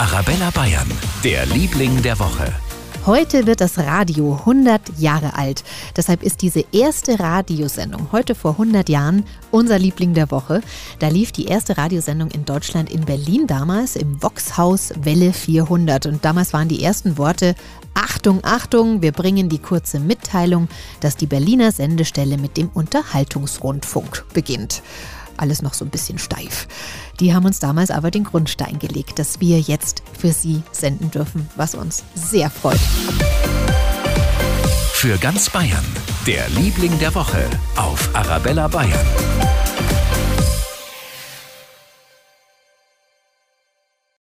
Arabella Bayern, der Liebling der Woche. Heute wird das Radio 100 Jahre alt. Deshalb ist diese erste Radiosendung heute vor 100 Jahren unser Liebling der Woche. Da lief die erste Radiosendung in Deutschland in Berlin damals im Voxhaus Welle 400. Und damals waren die ersten Worte Achtung, Achtung, wir bringen die kurze Mitteilung, dass die Berliner Sendestelle mit dem Unterhaltungsrundfunk beginnt alles noch so ein bisschen steif. Die haben uns damals aber den Grundstein gelegt, dass wir jetzt für Sie senden dürfen, was uns sehr freut. Für ganz Bayern, der Liebling der Woche auf Arabella Bayern.